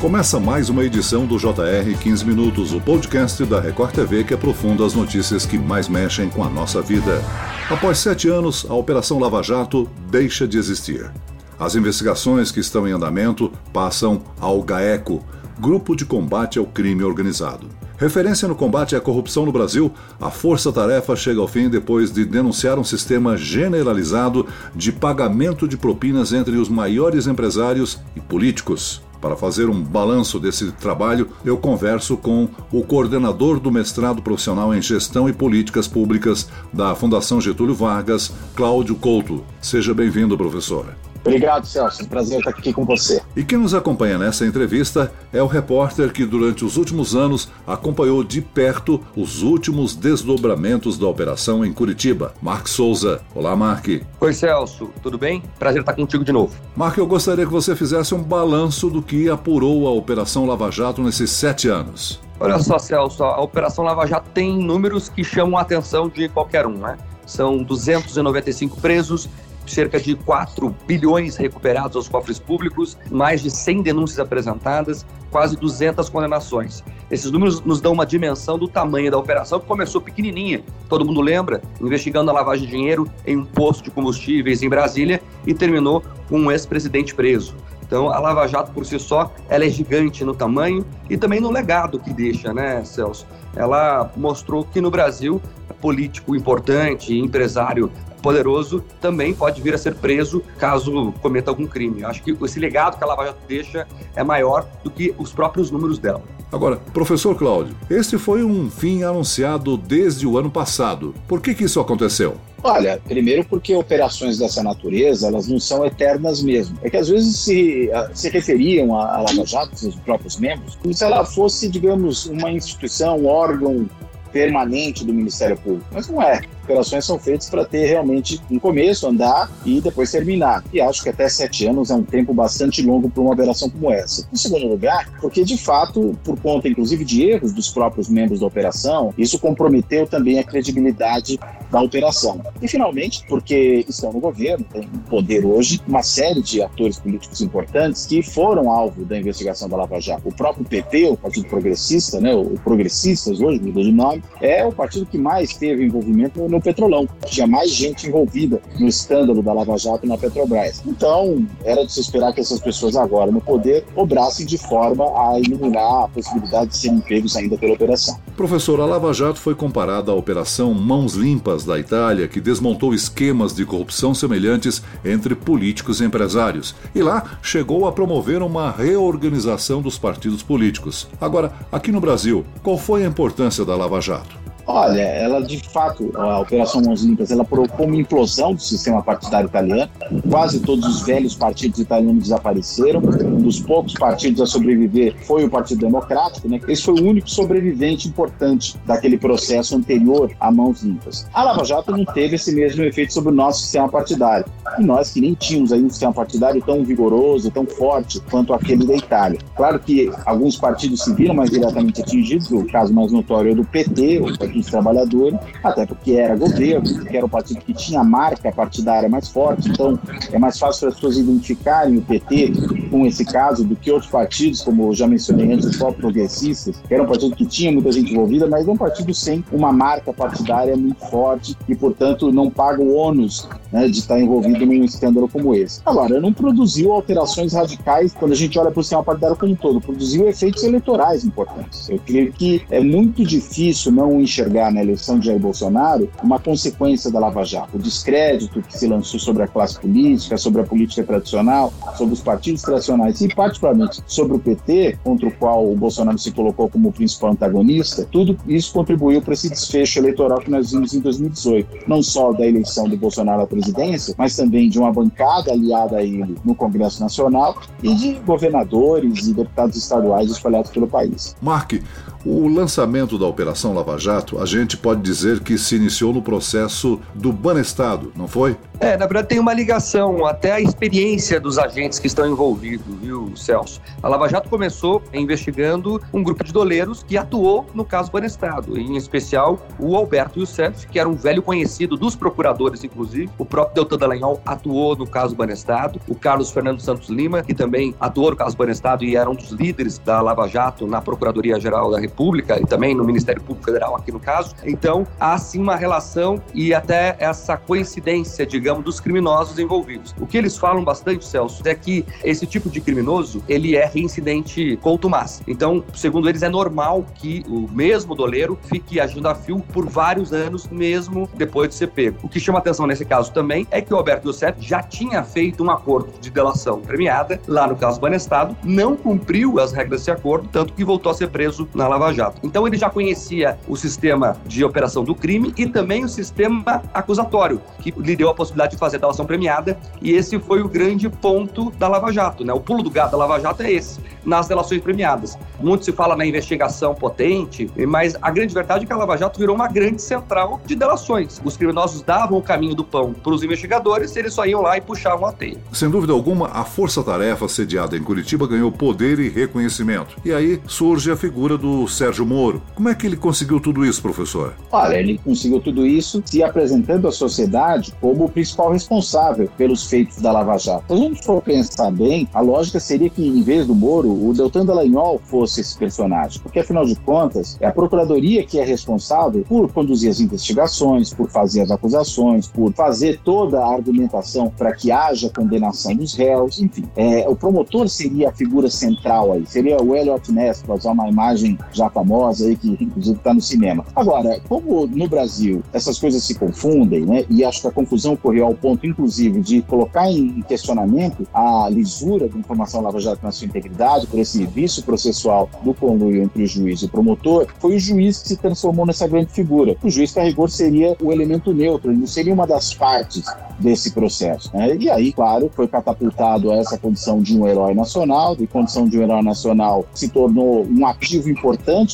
Começa mais uma edição do JR 15 Minutos, o podcast da Record TV que aprofunda as notícias que mais mexem com a nossa vida. Após sete anos, a Operação Lava Jato deixa de existir. As investigações que estão em andamento passam ao GAECO, Grupo de Combate ao Crime Organizado. Referência no combate à corrupção no Brasil, a força-tarefa chega ao fim depois de denunciar um sistema generalizado de pagamento de propinas entre os maiores empresários e políticos. Para fazer um balanço desse trabalho, eu converso com o coordenador do mestrado profissional em Gestão e Políticas Públicas da Fundação Getúlio Vargas, Cláudio Couto. Seja bem-vindo, professor. Obrigado, Celso. Prazer estar aqui com você. E quem nos acompanha nessa entrevista é o repórter que, durante os últimos anos, acompanhou de perto os últimos desdobramentos da operação em Curitiba. Mark Souza. Olá, Mark. Oi, Celso. Tudo bem? Prazer estar contigo de novo. Mark, eu gostaria que você fizesse um balanço do que apurou a Operação Lava Jato nesses sete anos. Olha só, Celso, a Operação Lava Jato tem números que chamam a atenção de qualquer um, né? São 295 presos, cerca de 4 bilhões recuperados aos cofres públicos, mais de 100 denúncias apresentadas, quase 200 condenações. Esses números nos dão uma dimensão do tamanho da operação que começou pequenininha, todo mundo lembra, investigando a lavagem de dinheiro em um posto de combustíveis em Brasília e terminou com um ex-presidente preso. Então, a Lava Jato por si só, ela é gigante no tamanho e também no legado que deixa, né, Celso? Ela mostrou que no Brasil, político importante, empresário poderoso também pode vir a ser preso caso cometa algum crime. Acho que esse legado que a Lava Jato deixa é maior do que os próprios números dela. Agora, professor Cláudio, este foi um fim anunciado desde o ano passado. Por que, que isso aconteceu? Olha, primeiro porque operações dessa natureza, elas não são eternas mesmo. É que às vezes se, se referiam à Lava Jato, os próprios membros, como se ela fosse, digamos, uma instituição, um órgão permanente do Ministério Público. Mas não é operações são feitas para ter realmente um começo, andar e depois terminar. E acho que até sete anos é um tempo bastante longo para uma operação como essa. Em segundo lugar, porque de fato, por conta inclusive de erros dos próprios membros da operação, isso comprometeu também a credibilidade da operação. E finalmente, porque estão no governo, tem poder hoje, uma série de atores políticos importantes que foram alvo da investigação da Lava Jato. O próprio PT, o Partido Progressista, né, o Progressistas hoje, mudou de nome, é o partido que mais teve envolvimento no Petrolão. Tinha mais gente envolvida no escândalo da Lava Jato na Petrobras. Então, era de se esperar que essas pessoas agora no poder obrassem de forma a eliminar a possibilidade de serem pegos ainda pela operação. Professor, a Lava Jato foi comparada à Operação Mãos Limpas da Itália, que desmontou esquemas de corrupção semelhantes entre políticos e empresários. E lá chegou a promover uma reorganização dos partidos políticos. Agora, aqui no Brasil, qual foi a importância da Lava Jato? Olha, ela de fato, a Operação Mãos Limpas, ela provocou uma implosão do sistema partidário italiano. Quase todos os velhos partidos italianos desapareceram. Um dos poucos partidos a sobreviver foi o Partido Democrático, né? Esse foi o único sobrevivente importante daquele processo anterior a Mãos Limpas. A Lava Jato não teve esse mesmo efeito sobre o nosso sistema partidário. E nós que nem tínhamos aí um sistema partidário tão vigoroso, tão forte quanto aquele da Itália. Claro que alguns partidos se viram mais diretamente atingidos, o caso mais notório é do PT, o dos Trabalhadores, até porque era governo, porque era o partido que tinha a marca partidária mais forte, então é mais fácil as pessoas identificarem o PT com esse caso do que outros partidos, como eu já mencionei antes, os próprios progressistas, que era um partido que tinha muita gente envolvida, mas é um partido sem uma marca partidária muito forte e, portanto, não paga o ônus né, de estar envolvido num escândalo como esse. Agora, não produziu alterações radicais quando a gente olha para o sistema partidário como um todo, produziu efeitos eleitorais importantes. Eu creio que é muito difícil não enxergar na eleição de Jair Bolsonaro uma consequência da Lava Jato, o descrédito que se lançou sobre a classe política, sobre a política tradicional, sobre os partidos tradicionais e particularmente sobre o PT, contra o qual o Bolsonaro se colocou como principal antagonista, tudo isso contribuiu para esse desfecho eleitoral que nós vimos em 2018, não só da eleição do Bolsonaro à presidência, mas também de uma bancada aliada a ele no Congresso Nacional e de governadores e deputados estaduais espalhados pelo país. Mark, O lançamento da Operação Lava Jato, a gente pode dizer que se iniciou no processo do Banestado, não foi? É, na verdade tem uma ligação, até a experiência dos agentes que estão envolvidos, viu, Celso? A Lava Jato começou investigando um grupo de doleiros que atuou no caso Banestado, em especial o Alberto Youssef, que era um velho conhecido dos procuradores, inclusive. O próprio Deltan Dallagnol atuou no caso Banestado. O Carlos Fernando Santos Lima, que também atuou no caso Banestado e era um dos líderes da Lava Jato na Procuradoria-Geral da República e também no Ministério Público Federal aqui no caso. Então, há sim uma relação e até essa coincidência, digamos, dos criminosos envolvidos. O que eles falam bastante, Celso, é que esse tipo de criminoso, ele é reincidente contumaz. Então, segundo eles, é normal que o mesmo doleiro fique agindo a fio por vários anos, mesmo depois de ser pego. O que chama atenção nesse caso também é que o Alberto Youssef já tinha feito um acordo de delação premiada, lá no caso Banestado, não cumpriu as regras desse acordo, tanto que voltou a ser preso na Lava Jato. Então, ele já conhecia o sistema de operação do crime e também o sistema acusatório, que lhe deu a possibilidade de fazer delação premiada, e esse foi o grande ponto da Lava Jato, né? O pulo do gato da Lava Jato é esse, nas delações premiadas. Muito se fala na investigação potente, mas a grande verdade é que a Lava Jato virou uma grande central de delações. Os criminosos davam o caminho do pão para os investigadores, eles só iam lá e puxavam a teia. Sem dúvida alguma, a força-tarefa sediada em Curitiba ganhou poder e reconhecimento. E aí surge a figura do Sérgio Moro. Como é que ele conseguiu tudo isso, professor? Olha, ele conseguiu tudo isso se apresentando à sociedade como o principal responsável pelos feitos da Lava Jato. Se a gente for pensar bem, a lógica seria que, em vez do Moro, o Deltan Dallagnol fosse esse personagem, porque, afinal de contas, é a Procuradoria que é responsável por conduzir as investigações, por fazer as acusações, por fazer toda a argumentação para que haja condenação dos réus, enfim. É, o promotor seria a figura central aí, seria o Elliot Ness, para usar uma imagem já famosa aí, que inclusive está no cinema. Agora, como no Brasil essas coisas se confundem, né, e acho que a confusão ocorreu ao ponto, inclusive, de colocar em questionamento a lisura da informação Lava Jato na sua integridade, por esse vício processual do conluio entre o juiz e o promotor, foi o juiz que se transformou nessa grande figura. O juiz, que a rigor, seria o elemento neutro, ele não seria uma das partes desse processo. Né? E aí, claro, foi catapultado a essa condição de um herói nacional, de condição de um herói nacional se tornou um ativo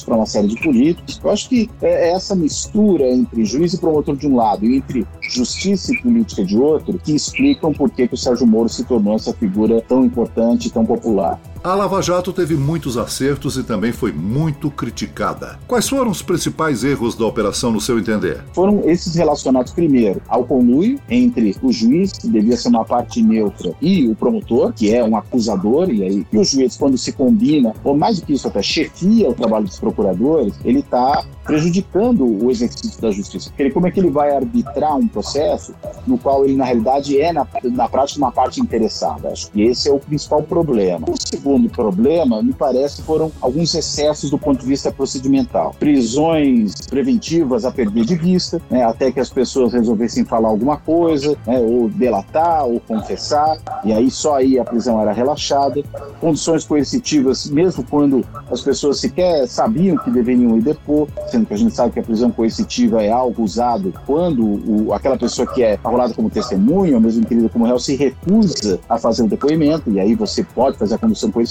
para uma série de políticos. Eu acho que é essa mistura entre juiz e promotor de um lado e entre justiça e política de outro que explicam por que, que o Sérgio Moro se tornou essa figura tão importante e tão popular. A Lava Jato teve muitos acertos e também foi muito criticada. Quais foram os principais erros da operação, no seu entender? Foram esses relacionados, primeiro, ao conluio entre o juiz, que devia ser uma parte neutra, e o promotor, que é um acusador, e aí e o juiz, quando se combina, ou mais do que isso, até chefia o trabalho dos procuradores, ele está prejudicando o exercício da justiça. Porque como é que ele vai arbitrar um processo no qual ele, na realidade, é, na, na prática, uma parte interessada? Acho que esse é o principal problema. O segundo problema, me parece, foram alguns excessos do ponto de vista procedimental. Prisões preventivas a perder de vista, né, até que as pessoas resolvessem falar alguma coisa, né, ou delatar, ou confessar, e aí só aí a prisão era relaxada. Condições coercitivas, mesmo quando as pessoas sequer sabiam que deveriam ir depor, sendo que a gente sabe que a prisão coercitiva é algo usado quando o, aquela pessoa que é arrolada como testemunha, ou mesmo entendida como réu, se recusa a fazer um depoimento, e aí você pode fazer a condução coercitiva.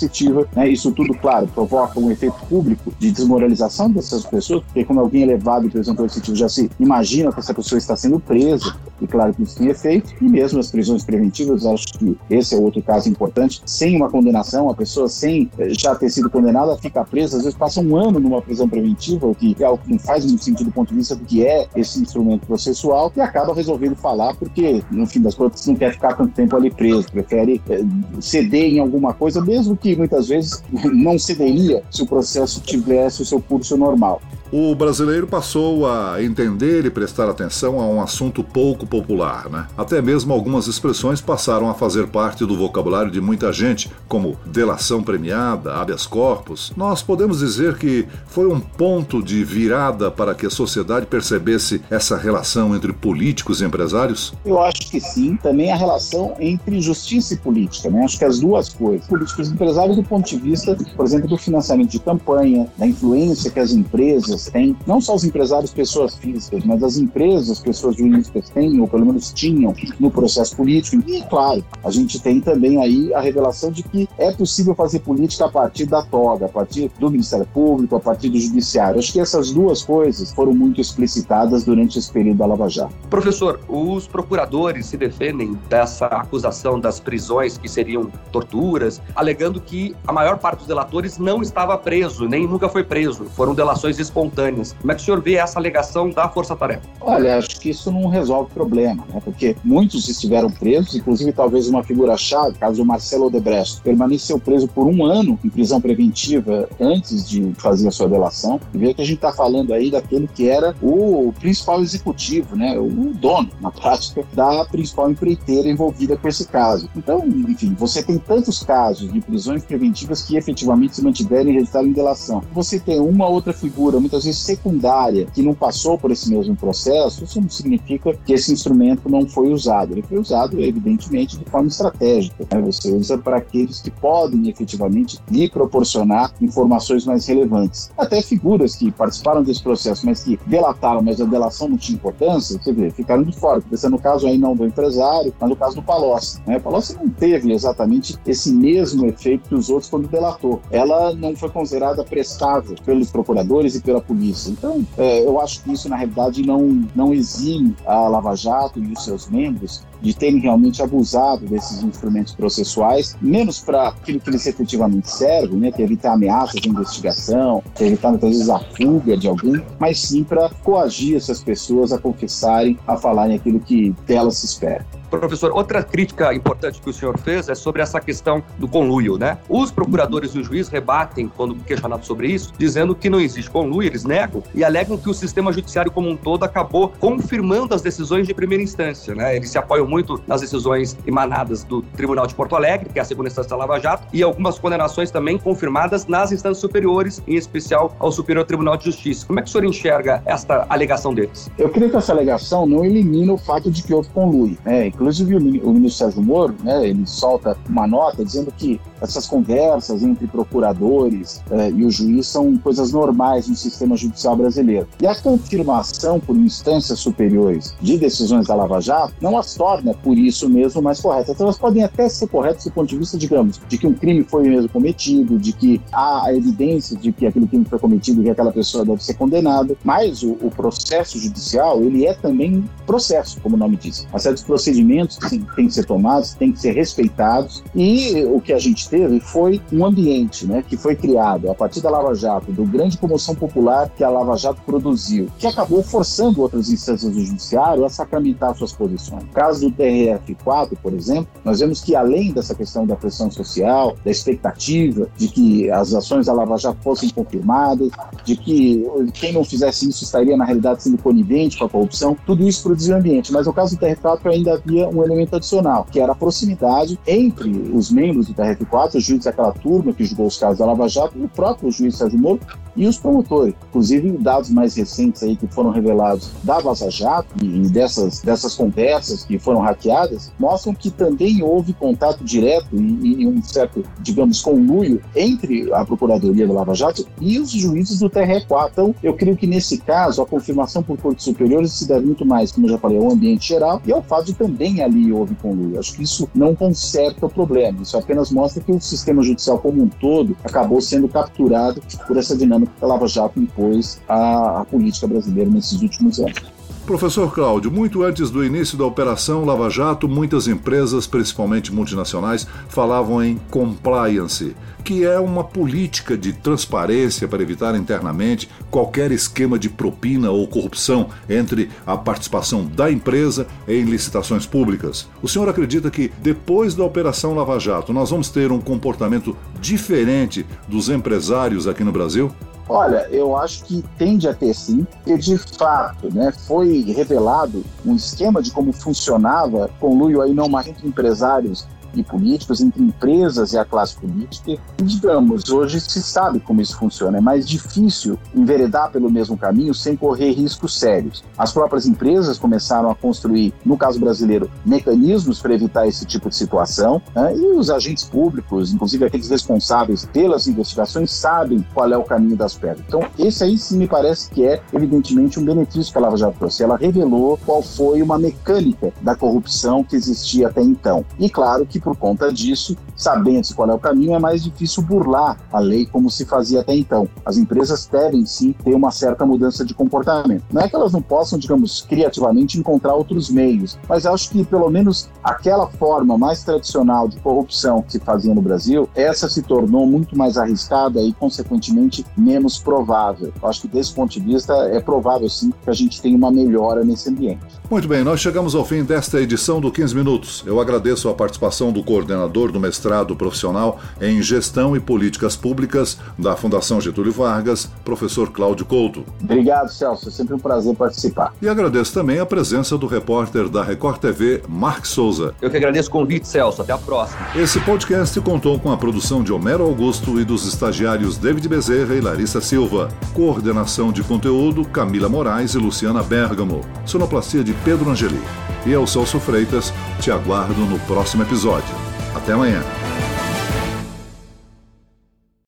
Né? Isso tudo, claro, provoca um efeito público de desmoralização dessas pessoas, porque como alguém é levado em prisão coercitiva já se imagina que essa pessoa está sendo presa, e claro que isso tem efeito, e mesmo as prisões preventivas, acho que esse é outro caso importante, sem uma condenação, a pessoa sem eh, já ter sido condenada fica presa, às vezes passa um ano numa prisão preventiva, o que é algo que não faz muito sentido do ponto de vista do que é esse instrumento processual, e acaba resolvendo falar porque, no fim das contas, não quer ficar tanto tempo ali preso, prefere é, ceder em alguma coisa, mesmo que muitas vezes não cederia se o processo tivesse o seu curso normal. O brasileiro passou a entender e prestar atenção a um assunto pouco popular, né? Até mesmo algumas expressões passaram a fazer parte do vocabulário de muita gente, como delação premiada, habeas corpus. Nós podemos dizer que foi um ponto de virada para que a sociedade percebesse essa relação entre políticos e empresários? Eu acho que sim. Também a relação entre justiça e política, né? Acho que as duas coisas. Políticos e empresários do ponto de vista, por exemplo, do financiamento de campanha, da influência que as empresas têm, não só os empresários, pessoas físicas, mas as empresas, pessoas jurídicas têm têm, ou pelo menos tinham, no processo político. E, claro, a gente tem também aí a revelação de que é possível fazer política a partir da toga, a partir do Ministério Público, a partir do Judiciário. Acho que essas duas coisas foram muito explicitadas durante esse período da Lava Jato. Professor, os procuradores se defendem dessa acusação das prisões que seriam torturas, alegando que a maior parte dos delatores não estava preso, nem nunca foi preso. Foram delações espontâneas. Como é que o senhor vê essa alegação da Força Tarefa? Olha, acho que isso não resolve o problema, né? Porque muitos estiveram presos, inclusive talvez uma figura-chave, caso do Marcelo Odebrecht, permaneceu preso por um ano em prisão preventiva antes de fazer a sua delação. E veja que a gente está falando aí daquele que era o principal executivo, né? O dono, na prática, da principal empreiteira envolvida com esse caso. Então, enfim, você tem tantos casos de prisões preventivas que efetivamente se mantiveram e resultaram em delação. Você tem uma outra figura, muitas vezes secundária, que não passou por esse mesmo processo, isso não significa que esse instrumento não foi usado. Ele foi usado, evidentemente, de forma estratégica. Né? Você usa para aqueles que podem efetivamente lhe proporcionar informações mais relevantes. Até figuras que participaram desse processo, mas que delataram, mas a delação não tinha importância, você vê, ficaram de fora. Pensando no caso aí não do empresário, mas no caso do Palocci. Né? Palocci não teve exatamente esse mesmo efeito que os outros quando delatou. Ela não foi considerada prestável pelos procuradores e pela polícia. Então, é, eu acho que isso, na realidade, não, não exime a Lava e os seus membros de terem realmente abusado desses instrumentos processuais, menos para aquilo que eles efetivamente servem, né, que é evitar ameaças de investigação, é evitar muitas vezes a fuga de alguém, mas sim para coagir essas pessoas a confessarem, a falarem aquilo que delas se espera. Professor, outra crítica importante que o senhor fez é sobre essa questão do conluio, né? Os procuradores e o juiz rebatem, quando questionados sobre isso, dizendo que não existe conluio, eles negam e alegam que o sistema judiciário como um todo acabou confirmando as decisões de primeira instância, né? Eles se apoiam muito nas decisões emanadas do Tribunal de Porto Alegre, que é a segunda instância da Lava Jato, e algumas condenações também confirmadas nas instâncias superiores, em especial ao Superior Tribunal de Justiça. Como é que o senhor enxerga esta alegação deles? Eu creio que essa alegação não elimina o fato de que houve conluio, né? Inclusive, o ministro Sérgio Moro, né, ele solta uma nota dizendo que essas conversas entre procuradores eh, e o juiz são coisas normais no sistema judicial brasileiro. E a confirmação por instâncias superiores de decisões da Lava Jato não as torna, por isso mesmo, mais corretas. Então, elas podem até ser corretas do ponto de vista, digamos, de que um crime foi mesmo cometido, de que há evidência de que aquele crime foi cometido e que aquela pessoa deve ser condenada, mas o, o processo judicial, ele é também processo, como o nome diz. Há certos procedimentos que têm que ser tomados, têm que ser respeitados, e o que a gente teve foi um ambiente né, que foi criado a partir da Lava Jato, do grande comoção popular que a Lava Jato produziu, que acabou forçando outras instâncias do judiciário a sacramentar suas posições. Caso do TRF4, por exemplo, nós vemos que além dessa questão da pressão social, da expectativa de que as ações da Lava Jato fossem confirmadas, de que quem não fizesse isso estaria na realidade sendo conivente com a corrupção, tudo isso produziu ambiente. Mas no caso do TRF4 ainda havia um elemento adicional, que era a proximidade entre os membros do TRF4, os juízes daquela turma que julgou os casos da Lava Jato, o próprio juiz Sérgio Moro e os promotores. Inclusive, dados mais recentes aí que foram revelados da Vaza Jato e dessas, dessas conversas que foram hackeadas mostram que também houve contato direto e, e um certo, digamos, conluio entre a Procuradoria da Lava Jato e os juízes do TRE4. Então, eu creio que nesse caso, a confirmação por cortes superiores se deve muito mais, como eu já falei, ao ambiente geral e ao fato de também ali houve conluio. Acho que isso não conserta o problema, isso apenas mostra que o sistema judicial como um todo acabou sendo capturado por essa dinâmica que a Lava Jato impôs à, à política brasileira nesses últimos anos. Professor Cláudio, muito antes do início da Operação Lava Jato, muitas empresas, principalmente multinacionais, falavam em compliance, que é uma política de transparência para evitar internamente qualquer esquema de propina ou corrupção entre a participação da empresa em licitações públicas. O senhor acredita que depois da Operação Lava Jato nós vamos ter um comportamento diferente dos empresários aqui no Brasil? Olha, eu acho que tende a ter sim, e de fato, né, foi revelado um esquema de como funcionava conluio aí não mais entre empresários e políticos, entre empresas e a classe política. Digamos, hoje se sabe como isso funciona. É mais difícil enveredar pelo mesmo caminho sem correr riscos sérios. As próprias empresas começaram a construir, no caso brasileiro, mecanismos para evitar esse tipo de situação. Né? E os agentes públicos, inclusive aqueles responsáveis pelas investigações, sabem qual é o caminho das prospera. Então, esse aí sim me parece que é, evidentemente, um benefício que a Lava Jato trouxe. Ela revelou qual foi uma mecânica da corrupção que existia até então. E claro que por conta disso, sabendo-se qual é o caminho, é mais difícil burlar a lei como se fazia até então. As empresas devem sim ter uma certa mudança de comportamento. Não é que elas não possam, digamos, criativamente encontrar outros meios, mas acho que pelo menos aquela forma mais tradicional de corrupção que se fazia no Brasil, essa se tornou muito mais arriscada e, consequentemente, menos provável. Acho que desse ponto de vista é provável sim que a gente tenha uma melhora nesse ambiente. Muito bem, nós chegamos ao fim desta edição do 15 Minutos. Eu agradeço a participação do coordenador do mestrado profissional em Gestão e Políticas Públicas da Fundação Getúlio Vargas, professor Cláudio Couto. Obrigado, Celso. É sempre um prazer participar. E agradeço também a presença do repórter da Record TV, Mark Souza. Eu que agradeço o convite, Celso. Até a próxima. Esse podcast contou com a produção de Homero Augusto e dos estagiários David Bezerra e Larissa Silva. Coordenação de conteúdo, Camila Moraes e Luciana Bergamo. Sonoplastia de Pedro Angeli. E eu, Celso Freitas, te aguardo no próximo episódio. Até amanhã.